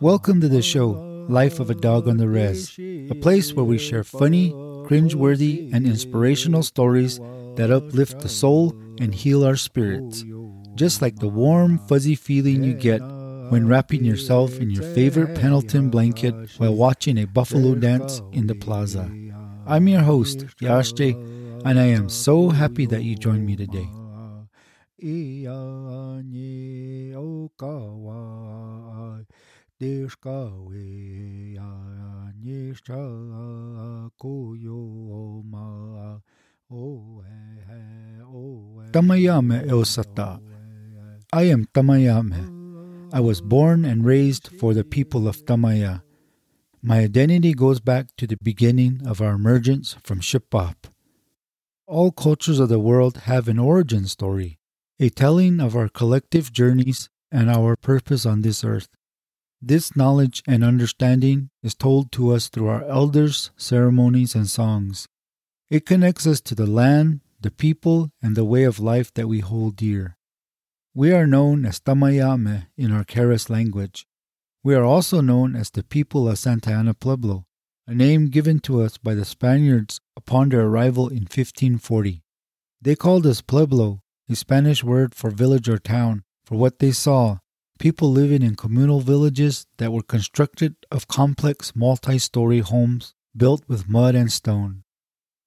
Welcome to the show, Life of a Dog on the Rez, a place where we share funny, cringeworthy, and inspirational stories that uplift the soul and heal our spirits. Just like the warm, fuzzy feeling you get when wrapping yourself in your favorite Pendleton blanket while watching a buffalo dance in the plaza. I'm your host, Yashje, and I am so happy that you joined me today. Tamayame Eosata. I am Tamayame. I was born and raised for the people of Tamaya. My identity goes back to the beginning of our emergence from Shipap. All cultures of the world have an origin story, a telling of our collective journeys and our purpose on this earth. This knowledge and understanding is told to us through our elders, ceremonies, and songs. It connects us to the land, the people, and the way of life that we hold dear. We are known as Tamayame in our Keres language. We are also known as the people of Santa Ana Pueblo, a name given to us by the Spaniards upon their arrival in 1540. They called us Pueblo, a Spanish word for village or town, for what they saw people living in communal villages that were constructed of complex multi story homes built with mud and stone.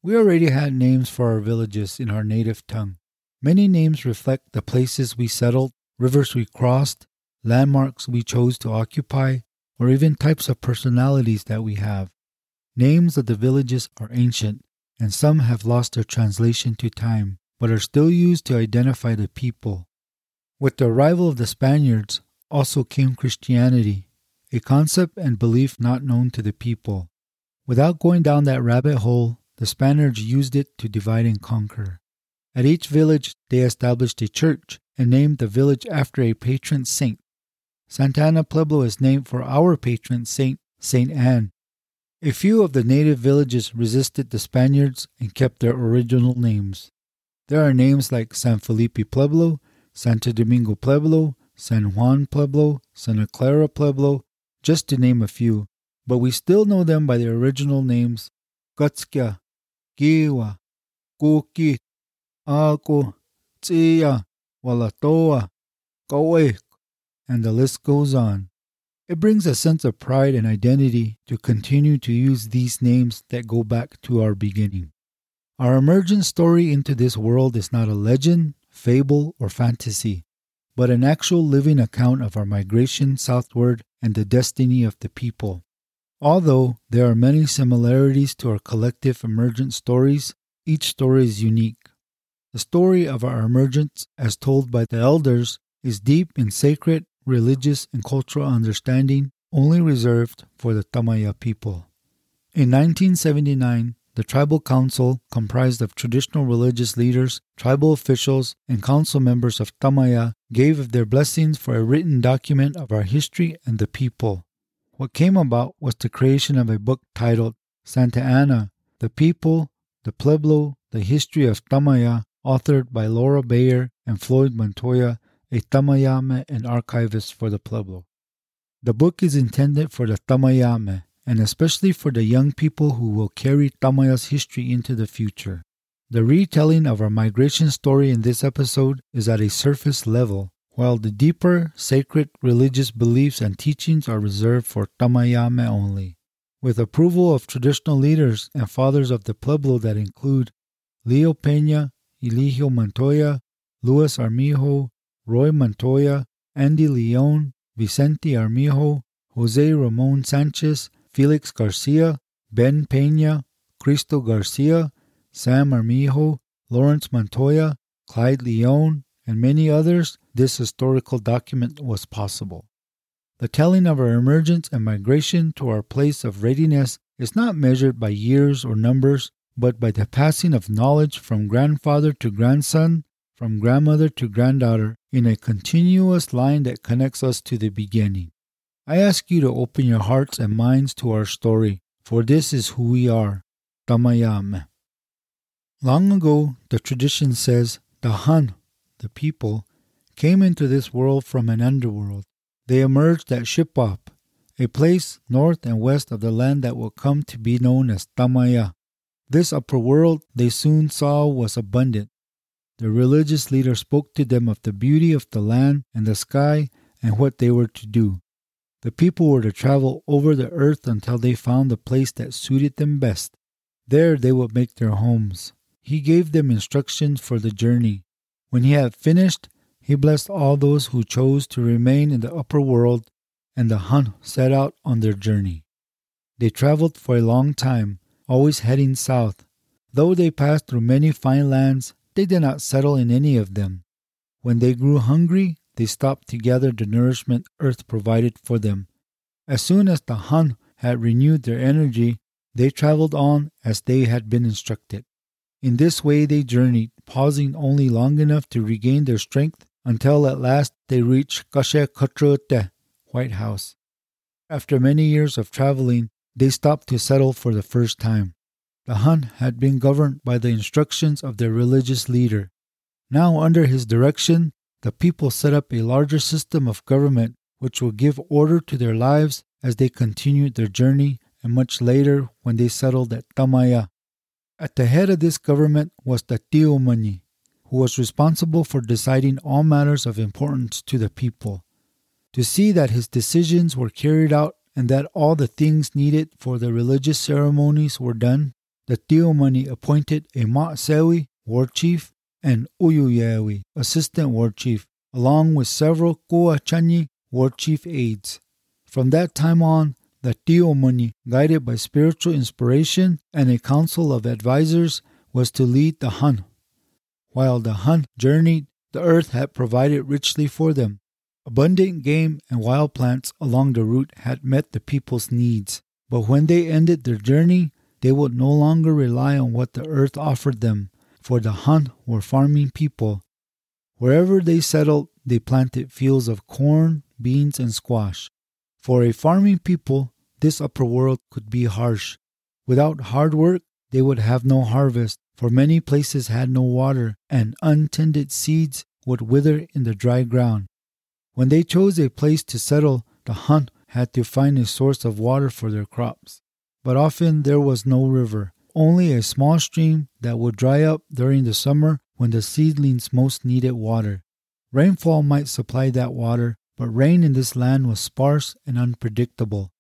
We already had names for our villages in our native tongue. Many names reflect the places we settled, rivers we crossed, landmarks we chose to occupy, or even types of personalities that we have. Names of the villages are ancient, and some have lost their translation to time, but are still used to identify the people. With the arrival of the Spaniards also came Christianity, a concept and belief not known to the people. Without going down that rabbit hole, the Spaniards used it to divide and conquer. At each village, they established a church and named the village after a patron saint. Santa Ana Pueblo is named for our patron saint, Saint Anne. A few of the native villages resisted the Spaniards and kept their original names. There are names like San Felipe Pueblo, Santo Domingo Pueblo, San Juan Pueblo, Santa Clara Pueblo, just to name a few, but we still know them by their original names Gutskia, Giwa, Kukit, Ako, Tia, Walatoa, Kawek, and the list goes on. It brings a sense of pride and identity to continue to use these names that go back to our beginning. Our emergence story into this world is not a legend, fable, or fantasy, but an actual living account of our migration southward and the destiny of the people. Although there are many similarities to our collective emergent stories, each story is unique. The story of our emergence, as told by the elders, is deep in sacred, religious, and cultural understanding only reserved for the Tamaya people. In 1979, the tribal council, comprised of traditional religious leaders, tribal officials, and council members of Tamaya, gave their blessings for a written document of our history and the people. What came about was the creation of a book titled Santa Ana, The People, the Pueblo, the History of Tamaya, authored by Laura Bayer and Floyd Montoya, a Tamayame and archivist for the Pueblo. The book is intended for the Tamayame and especially for the young people who will carry Tamaya's history into the future. The retelling of our migration story in this episode is at a surface level, while the deeper, sacred religious beliefs and teachings are reserved for Tamayame only. With approval of traditional leaders and fathers of the Pueblo that include Leo Peña, Eligio Montoya, Luis Armijo, Roy Montoya, Andy Leon, Vicente Armijo, Jose Ramon Sanchez, Felix Garcia, Ben Peña, Cristo Garcia, Sam Armijo, Lawrence Montoya, Clyde Leon, and many others, this historical document was possible. The telling of our emergence and migration to our place of readiness is not measured by years or numbers, but by the passing of knowledge from grandfather to grandson, from grandmother to granddaughter, in a continuous line that connects us to the beginning. I ask you to open your hearts and minds to our story, for this is who we are. Tamayame. Long ago, the tradition says the Han, the people, came into this world from an underworld. They emerged at Shipap, a place north and west of the land that would come to be known as Tamaya. This upper world they soon saw was abundant. The religious leader spoke to them of the beauty of the land and the sky and what they were to do. The people were to travel over the earth until they found the place that suited them best. There they would make their homes. He gave them instructions for the journey. When he had finished, he blessed all those who chose to remain in the upper world, and the Han set out on their journey. They traveled for a long time, always heading south. Though they passed through many fine lands, they did not settle in any of them. When they grew hungry, they stopped to gather the nourishment earth provided for them. As soon as the Hun had renewed their energy, they traveled on as they had been instructed. In this way they journeyed, pausing only long enough to regain their strength until at last they reached Kashe Katrote, White House. After many years of traveling, they stopped to settle for the first time. The Han had been governed by the instructions of their religious leader. Now, under his direction, the people set up a larger system of government which will give order to their lives as they continued their journey and much later when they settled at Tamaya. At the head of this government was the Tiomani, who was responsible for deciding all matters of importance to the people. To see that his decisions were carried out and that all the things needed for the religious ceremonies were done, the Tiomani appointed a Matsewi, war chief, and Uyuyewi, assistant war chief, along with several Kuachani war chief aides. From that time on, the Tiomani, guided by spiritual inspiration and a council of advisors, was to lead the Han. While the Han journeyed, the earth had provided richly for them. Abundant game and wild plants along the route had met the people's needs. But when they ended their journey, they would no longer rely on what the earth offered them, for the Han were farming people. Wherever they settled, they planted fields of corn, beans, and squash. For a farming people, this upper world could be harsh. Without hard work, they would have no harvest, for many places had no water, and untended seeds would wither in the dry ground. When they chose a place to settle, the hunt had to find a source of water for their crops. But often there was no river, only a small stream that would dry up during the summer when the seedlings most needed water. Rainfall might supply that water, but rain in this land was sparse and unpredictable.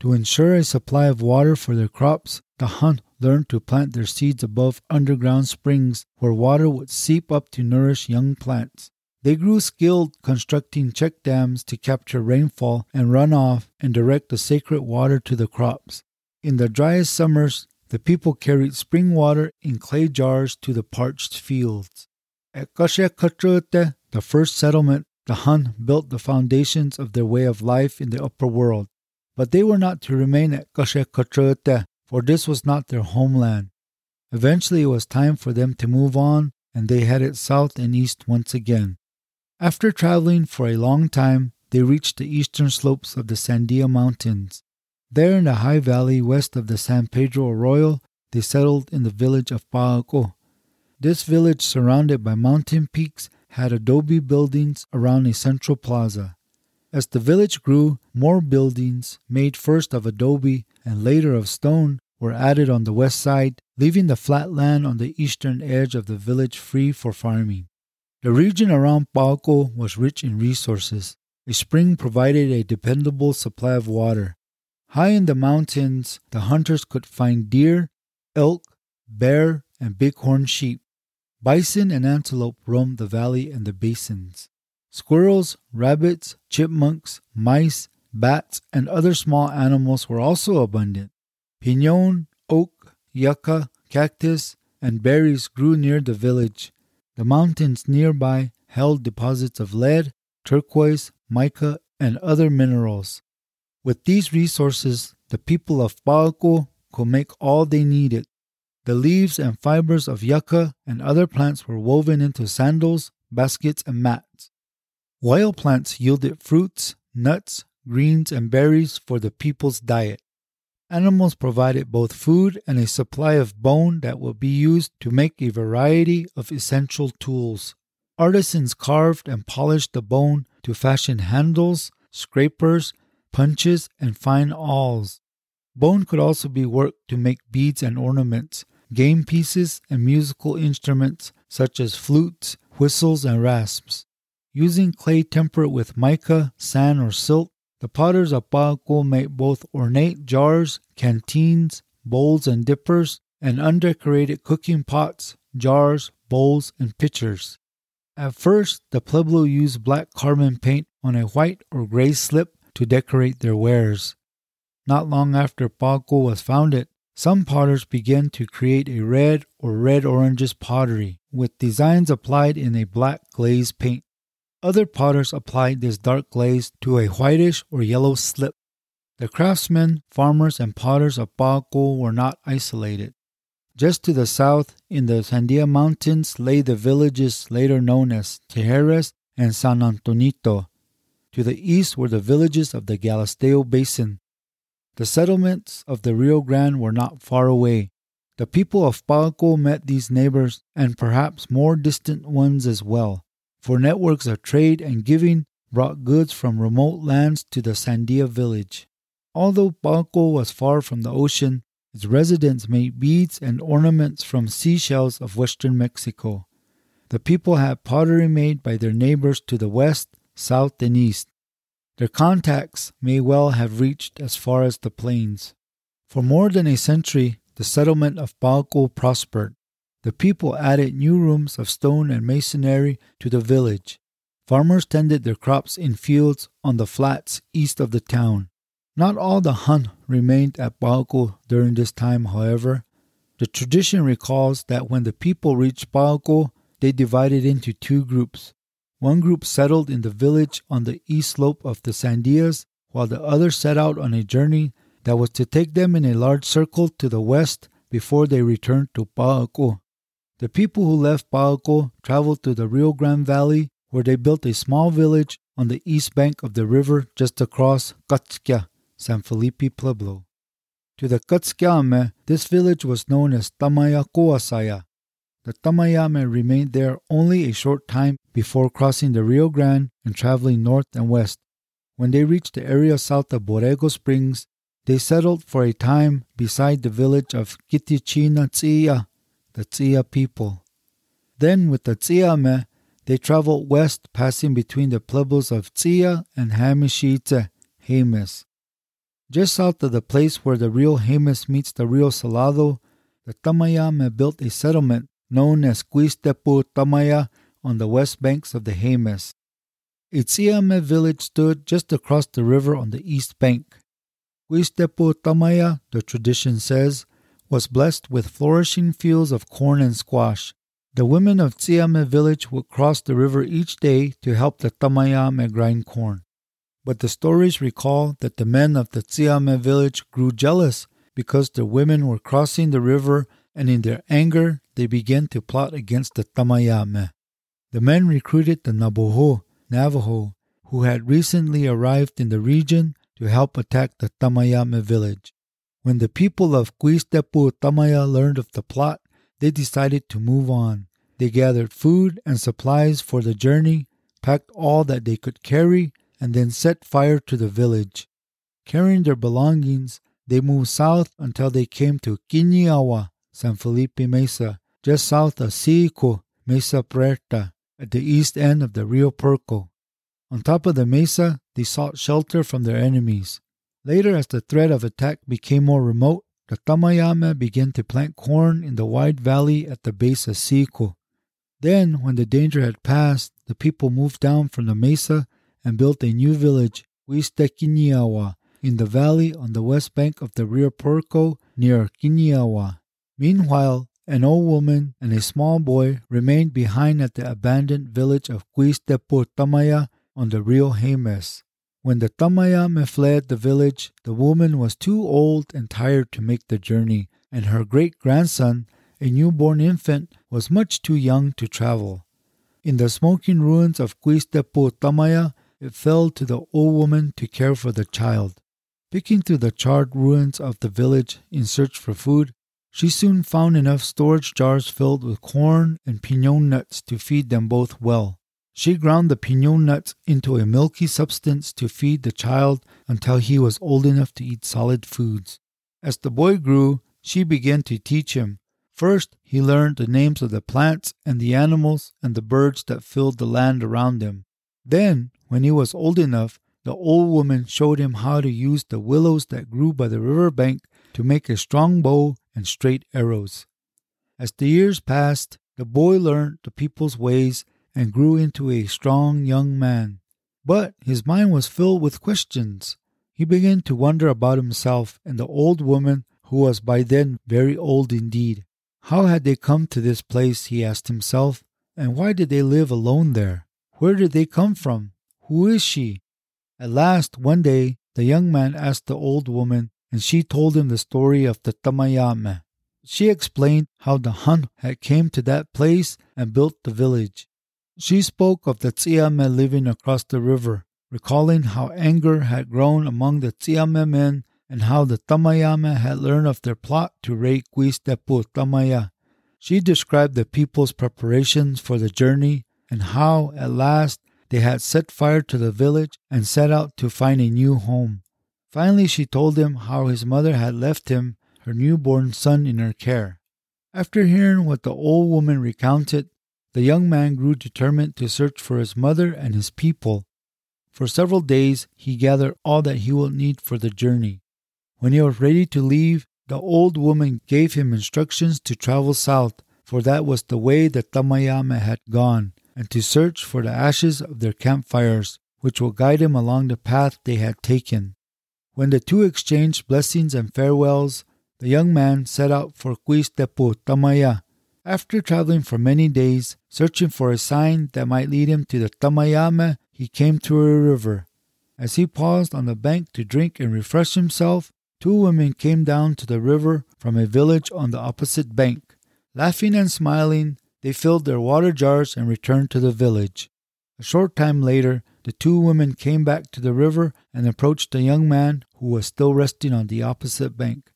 To ensure a supply of water for their crops, the Han learned to plant their seeds above underground springs where water would seep up to nourish young plants. They grew skilled constructing check dams to capture rainfall and runoff and direct the sacred water to the crops. In the driest summers, the people carried spring water in clay jars to the parched fields. At Kashekatrute, the first settlement, the Han built the foundations of their way of life in the upper world. But they were not to remain at Kashekatrute, for this was not their homeland. Eventually, it was time for them to move on, and they headed south and east once again. After traveling for a long time, they reached the eastern slopes of the Sandia Mountains. There in the high valley west of the San Pedro Arroyo, they settled in the village of Pa'ako. This village, surrounded by mountain peaks, had adobe buildings around a central plaza. As the village grew, more buildings, made first of adobe and later of stone, were added on the west side, leaving the flat land on the eastern edge of the village free for farming. The region around Pa'ako was rich in resources. A spring provided a dependable supply of water. High in the mountains, the hunters could find deer, elk, bear, and bighorn sheep. Bison and antelope roamed the valley and the basins. Squirrels, rabbits, chipmunks, mice, bats, and other small animals were also abundant. Pinon, oak, yucca, cactus, and berries grew near the village. The mountains nearby held deposits of lead, turquoise, mica, and other minerals. With these resources, the people of Pa'ako could make all they needed. The leaves and fibers of yucca and other plants were woven into sandals, baskets, and mats. Wild plants yielded fruits, nuts, greens, and berries for the people's diet. Animals provided both food and a supply of bone that would be used to make a variety of essential tools. Artisans carved and polished the bone to fashion handles, scrapers, punches, and fine awls. Bone could also be worked to make beads and ornaments, game pieces, and musical instruments such as flutes, whistles, and rasps. Using clay tempered with mica, sand, or silt, the potters of Pa'ako made both ornate jars, canteens, bowls, and dippers, and undecorated cooking pots, jars, bowls, and pitchers. At first, the Pueblo used black carbon paint on a white or gray slip to decorate their wares. Not long after Pa'ako was founded, some potters began to create a red or red oranges pottery with designs applied in a black glaze paint. Other potters applied this dark glaze to a whitish or yellow slip. The craftsmen, farmers, and potters of Pa'ako were not isolated. Just to the south, in the Sandia Mountains, lay the villages later known as Tijeras and San Antonito. To the east were the villages of the Galisteo Basin. The settlements of the Rio Grande were not far away. The people of Pa'ako met these neighbors and perhaps more distant ones as well, for networks of trade and giving brought goods from remote lands to the Sandia village. Although Pa'ako was far from the ocean, its residents made beads and ornaments from seashells of western Mexico. The people had pottery made by their neighbors to the west, south, and east. Their contacts may well have reached as far as the plains. For more than a century, the settlement of Pa'ako prospered. The people added new rooms of stone and masonry to the village. Farmers tended their crops in fields on the flats east of the town. Not all the Hun remained at Pa'ako during this time, however. The tradition recalls that when the people reached Pa'ako, they divided into two groups. One group settled in the village on the east slope of the Sandias, while the other set out on a journey that was to take them in a large circle to the west before they returned to Pa'ako. The people who left Pa'ako traveled to the Rio Grande Valley, where they built a small village on the east bank of the river just across Catzquia, San Felipe Pueblo. To the Catzquiame, this village was known as Tamayacoasaya. The Tamayame remained there only a short time before crossing the Rio Grande and traveling north and west. When they reached the area south of Borrego Springs, they settled for a time beside the village of Kitichina Tzia, the Tzia people. Then, with the Tziame, they traveled west, passing between the pueblos of Tzia and Hamishite, Jemez. Just south of the place where the Rio Jemez meets the Rio Salado, the Tamayame built a settlement known as Quistepu Tamaya on the west banks of the Jemez. Itziame village stood just across the river on the east bank. Quistepu Tamaya, the tradition says, was blessed with flourishing fields of corn and squash. The women of Tsiame village would cross the river each day to help the Tamayame grind corn. But the stories recall that the men of the Tsiame village grew jealous because the women were crossing the river and in their anger they began to plot against the Tamayame. The men recruited the Naboho, Navajo, who had recently arrived in the region to help attack the Tamayame village. When the people of Quistepu Tamaya learned of the plot, they decided to move on. They gathered food and supplies for the journey, packed all that they could carry, and then set fire to the village. Carrying their belongings, they moved south until they came to Quiniawa, San Felipe Mesa, just south of Sico, Mesa Puerta, at the east end of the Rio Puerco. On top of the mesa, they sought shelter from their enemies. Later, as the threat of attack became more remote, the Tamayame began to plant corn in the wide valley at the base of Sico. Then, when the danger had passed, the people moved down from the mesa and built a new village, Huistequiniawa, in the valley on the west bank of the Rio Puerco near Quiniawa. Meanwhile, an old woman and a small boy remained behind at the abandoned village of Quistepu Tamaya on the Rio Jemez. When the Tamayame fled the village, the woman was too old and tired to make the journey, and her great grandson, a newborn infant, was much too young to travel. In the smoking ruins of Quistepu Tamaya, it fell to the old woman to care for the child. Picking through the charred ruins of the village in search for food, she soon found enough storage jars filled with corn and pinon nuts to feed them both well. She ground the pinon nuts into a milky substance to feed the child until he was old enough to eat solid foods. As the boy grew, she began to teach him. First, he learned the names of the plants and the animals and the birds that filled the land around him. Then, when he was old enough, the old woman showed him how to use the willows that grew by the river bank to make a strong bow and straight arrows. As the years passed, the boy learned the people's ways and grew into a strong young man. But his mind was filled with questions. He began to wonder about himself and the old woman, who was by then very old indeed. How had they come to this place, he asked himself, and why did they live alone there? Where did they come from? Who is she? At last, one day, the young man asked the old woman, and she told him the story of the Tamayame. She explained how the Hun had came to that place and built the village. She spoke of the Tsiame living across the river, recalling how anger had grown among the Tsiame men and how the Tamayame had learned of their plot to raid Quistepu Tamaya. She described the people's preparations for the journey and how, at last, they had set fire to the village and set out to find a new home. Finally, she told him how his mother had left him her newborn son in her care. After hearing what the old woman recounted, the young man grew determined to search for his mother and his people. For several days, he gathered all that he would need for the journey. When he was ready to leave, the old woman gave him instructions to travel south, for that was the way the Tamayame had gone, and to search for the ashes of their campfires, which would guide him along the path they had taken. When the two exchanged blessings and farewells, the young man set out for Quistepu Tamaya. After traveling for many days, searching for a sign that might lead him to the Tamayame, he came to a river. As he paused on the bank to drink and refresh himself, two women came down to the river from a village on the opposite bank. Laughing and smiling, they filled their water jars and returned to the village. A short time later, the two women came back to the river and approached the young man who was still resting on the opposite bank.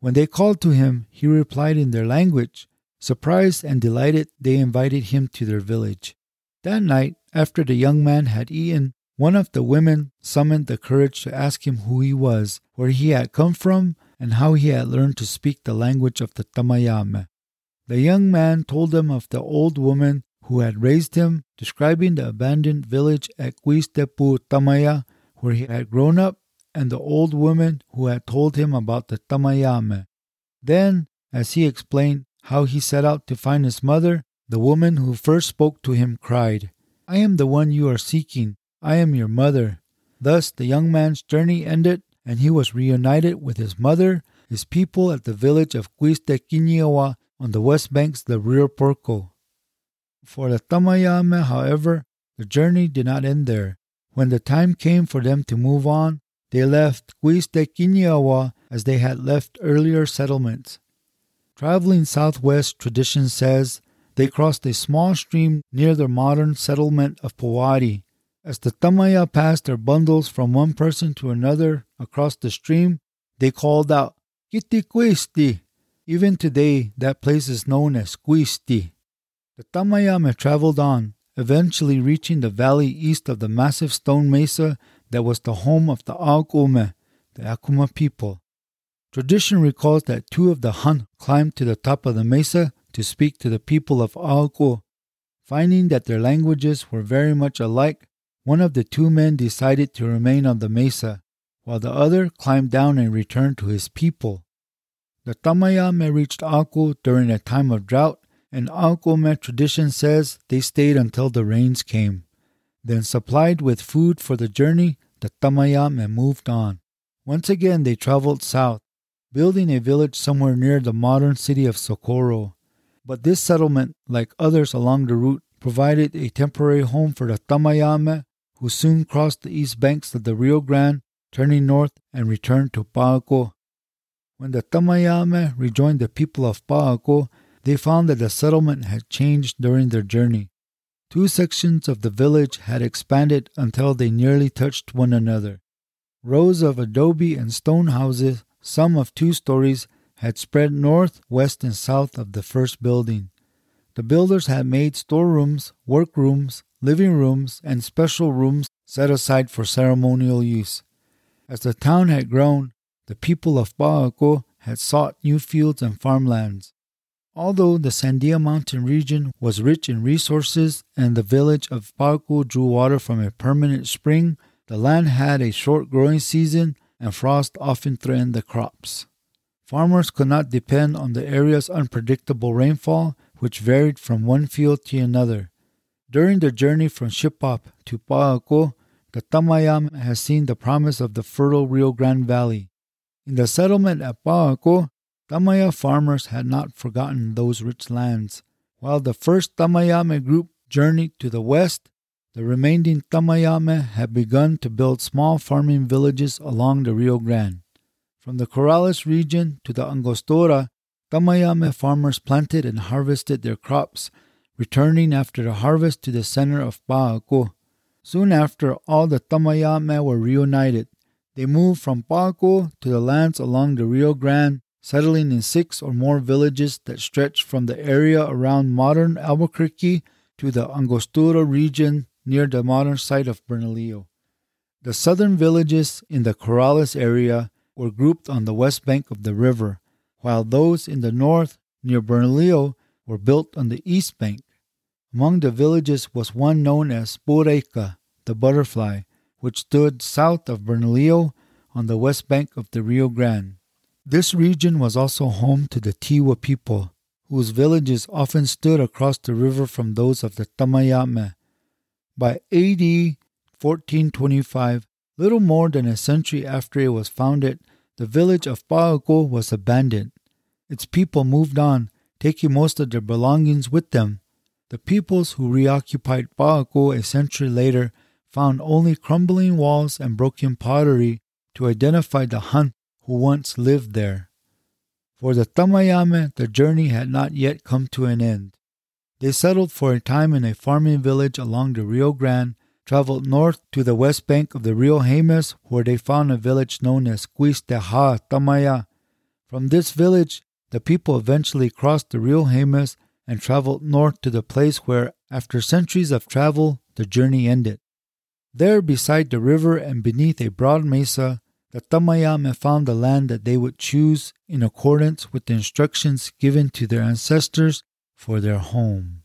When they called to him, he replied in their language. Surprised and delighted, they invited him to their village. That night, after the young man had eaten, one of the women summoned the courage to ask him who he was, where he had come from, and how he had learned to speak the language of the Tamayame. The young man told them of the old woman who had raised him, describing the abandoned village at Quistepu Tamaya, where he had grown up, and the old woman who had told him about the Tamayame. Then, as he explained how he set out to find his mother, the woman who first spoke to him cried, I am the one you are seeking. I am your mother. Thus the young man's journey ended, and he was reunited with his mother, his people at the village of Quistequiniawa on the west banks of the Rio Puerco. For the Tamayame, however, the journey did not end there. When the time came for them to move on, they left Quistequiniawa as they had left earlier settlements. Traveling southwest, tradition says they crossed a small stream near the modern settlement of Powari. As the Tamaya passed their bundles from one person to another across the stream, they called out, "Kiti Kitiquisti, even today, that place is known as Quisti. The Tamayame traveled on, eventually reaching the valley east of the massive stone mesa that was the home of the Aukume, the Acoma people. Tradition recalls that two of the Hun climbed to the top of the mesa to speak to the people of Auku. Finding that their languages were very much alike, one of the two men decided to remain on the mesa, while the other climbed down and returned to his people. The Tamayame reached Aku during a time of drought, and Akume tradition says they stayed until the rains came. Then, supplied with food for the journey, the Tamayame moved on. Once again, they traveled south, building a village somewhere near the modern city of Socorro. But this settlement, like others along the route, provided a temporary home for the Tamayame, who soon crossed the east banks of the Rio Grande, turning north and returned to Pa'ako. When the Tamayame rejoined the people of Pa'ako, they found that the settlement had changed during their journey. Two sections of the village had expanded until they nearly touched one another. Rows of adobe and stone houses, some of two stories, had spread north, west, and south of the first building. The builders had made storerooms, workrooms, living rooms, and special rooms set aside for ceremonial use. As the town had grown, the people of Pa'ako had sought new fields and farmlands. Although the Sandia Mountain region was rich in resources and the village of Pa'ako drew water from a permanent spring, the land had a short growing season and frost often threatened the crops. Farmers could not depend on the area's unpredictable rainfall, which varied from one field to another. During the journey from Shipap to Pa'ako, the Tamayam has seen the promise of the fertile Rio Grande Valley. In the settlement at Pa'ako, Tamaya farmers had not forgotten those rich lands. While the first Tamayame group journeyed to the west, the remaining Tamayame had begun to build small farming villages along the Rio Grande. From the Corrales region to the Angostura, Tamayame farmers planted and harvested their crops, returning after the harvest to the center of Pa'ako. Soon after, all the Tamayame were reunited. They moved from Pa'ako to the lands along the Rio Grande, settling in six or more villages that stretched from the area around modern Albuquerque to the Angostura region near the modern site of Bernalillo. The southern villages in the Corrales area were grouped on the west bank of the river, while those in the north near Bernalillo were built on the east bank. Among the villages was one known as Pureika, the butterfly, which stood south of Bernalillo on the west bank of the Rio Grande. This region was also home to the Tiwa people, whose villages often stood across the river from those of the Tamayame. By AD 1425, little more than a century after it was founded, the village of Pa'ako was abandoned. Its people moved on, taking most of their belongings with them. The peoples who reoccupied Pa'ako a century later found only crumbling walls and broken pottery to identify the hunt who once lived there. For the Tamayame, the journey had not yet come to an end. They settled for a time in a farming village along the Rio Grande, traveled north to the west bank of the Rio Jemez, where they found a village known as Quisteja Tamaya. From this village, the people eventually crossed the Rio Jemez and traveled north to the place where, after centuries of travel, the journey ended. There, beside the river and beneath a broad mesa, the Tamayame found the land that they would choose in accordance with the instructions given to their ancestors for their home.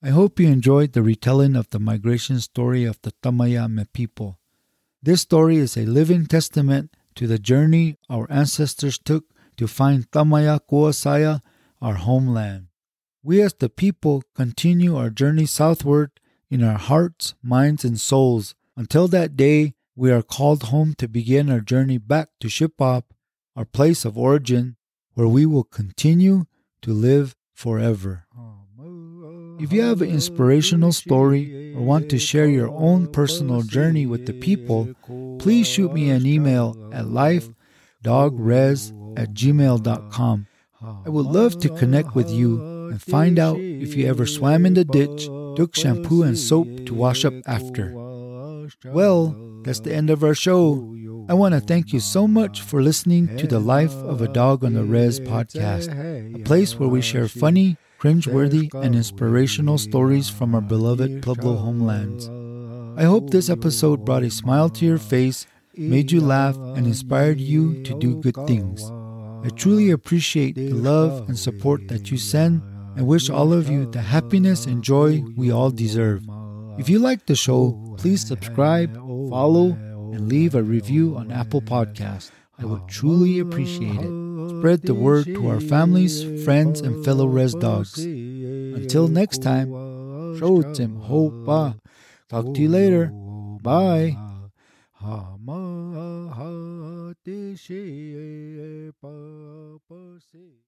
I hope you enjoyed the retelling of the migration story of the Tamayame people. This story is a living testament to the journey our ancestors took to find Tamaya Kuasaya, our homeland. We as the people continue our journey southward in our hearts, minds, and souls. Until that day, we are called home to begin our journey back to Shipap, our place of origin, where we will continue to live forever. If you have an inspirational story or want to share your own personal journey with the people, please shoot me an email at lifedogrez at gmail.com. I would love to connect with you and find out if you ever swam in the ditch took shampoo and soap to wash up after. Well, that's the end of our show. I want to thank you so much for listening to the Life of a Dog on the Rez podcast, a place where we share funny, cringeworthy, and inspirational stories from our beloved Pueblo homelands. I hope this episode brought a smile to your face, made you laugh, and inspired you to do good things. I truly appreciate the love and support that you send and wish all of you the happiness and joy we all deserve. If you like the show, please subscribe, follow, and leave a review on Apple Podcasts. I would truly appreciate it. Spread the word to our families, friends, and fellow res dogs. Until next time, Shotim Ho Ba. Talk to you later. Bye.